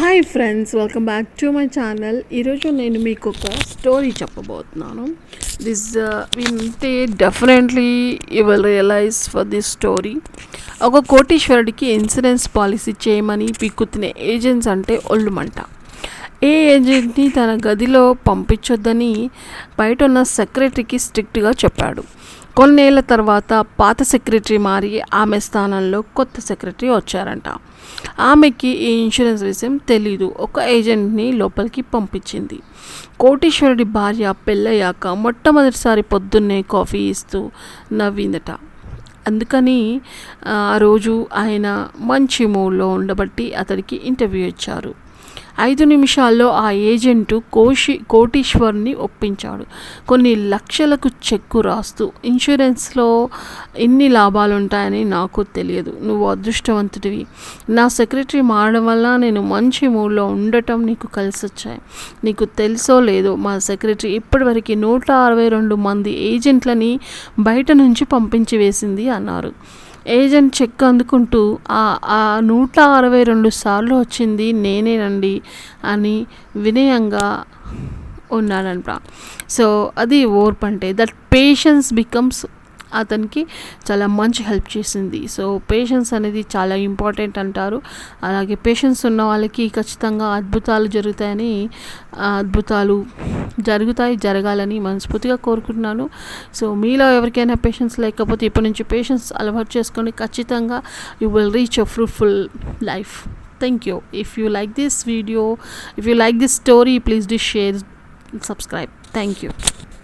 Hi friends welcome back to my channel ఈరోజు నేను మీకు ఒక స్టోరీ చెప్పబోతున్నాను. దిస్ వింటే definitely you will realise for this story ఒక కోటీశ్వరుడికి ఇన్సూరెన్స్ పాలసీ చేయమని పీక్కుతున్న ఏజెంట్స్ అంటే ఒళ్ళుమంట. ఏ ఏజెంట్ని తన గదిలో పంపించొద్దని బయట ఉన్న సెక్రటరీకి స్ట్రిక్ట్గా చెప్పాడు. కొన్నేళ్ళ తర్వాత పాత సెక్రటరీ మారి ఆమె స్థానంలో కొత్త సెక్రటరీ వచ్చారంట. ఆమెకి ఈ ఇన్సూరెన్స్ విషయం తెలీదు. ఒక ఏజెంట్ని లోపలికి పంపించింది. కోటీశ్వరుడి భార్య పెళ్ళయ్యాక మొట్టమొదటిసారి పొద్దున్నే కాఫీ ఇస్తూ నవ్విందట. అందుకని ఆ రోజు ఆయన మంచి మూడ్లో ఉండబట్టి అతడికి ఇంటర్వ్యూ ఇచ్చారు. ఐదు నిమిషాల్లో ఆ ఏజెంటు కోషి కోటీశ్వర్ని ఒప్పించాడు. కొన్ని లక్షలకు చెక్కు రాస్తూ ఇన్సూరెన్స్లో ఎన్ని లాభాలు ఉంటాయని నాకు తెలియదు. నువ్వు అదృష్టవంతుడివి. నా సెక్రటరీ మారడం వల్ల నేను మంచి మూడ్లో ఉండటం నీకు కలిసి వచ్చాయి నీకు తెలుసో లేదో మా సెక్రటరీ ఇప్పటివరకు నూట అరవై రెండు మంది ఏజెంట్లని బయట నుంచి పంపించి వేసింది అన్నారు. ఏజెంట్ చెక్ అందుకుంటూ ఆ ఆ నూట అరవై రెండు సార్లు వచ్చింది నేనేనండి అని వినయంగా ఉన్నాడంట. సో అది ఓర్పు అంటే దట్ పేషెన్స్ బికమ్స్ అతనికి చాలా మంచి హెల్ప్ చేసింది. సో పేషెన్స్ అనేది చాలా ఇంపార్టెంట్ అంటారు. అలాగే పేషెన్స్ ఉన్న వాళ్ళకి ఖచ్చితంగా అద్భుతాలు జరుగుతాయని అద్భుతాలు జరుగుతాయి జరగాలని మనస్ఫూర్తిగా కోరుకుంటున్నాను. సో మీలో ఎవరికైనా పేషెన్స్ లేకపోతే ఇప్పటి నుంచి పేషెన్స్ అలవాటు చేసుకొని ఖచ్చితంగా you will reach a fruitful life thank you if you like this video if you like this story please D share subscribe thank you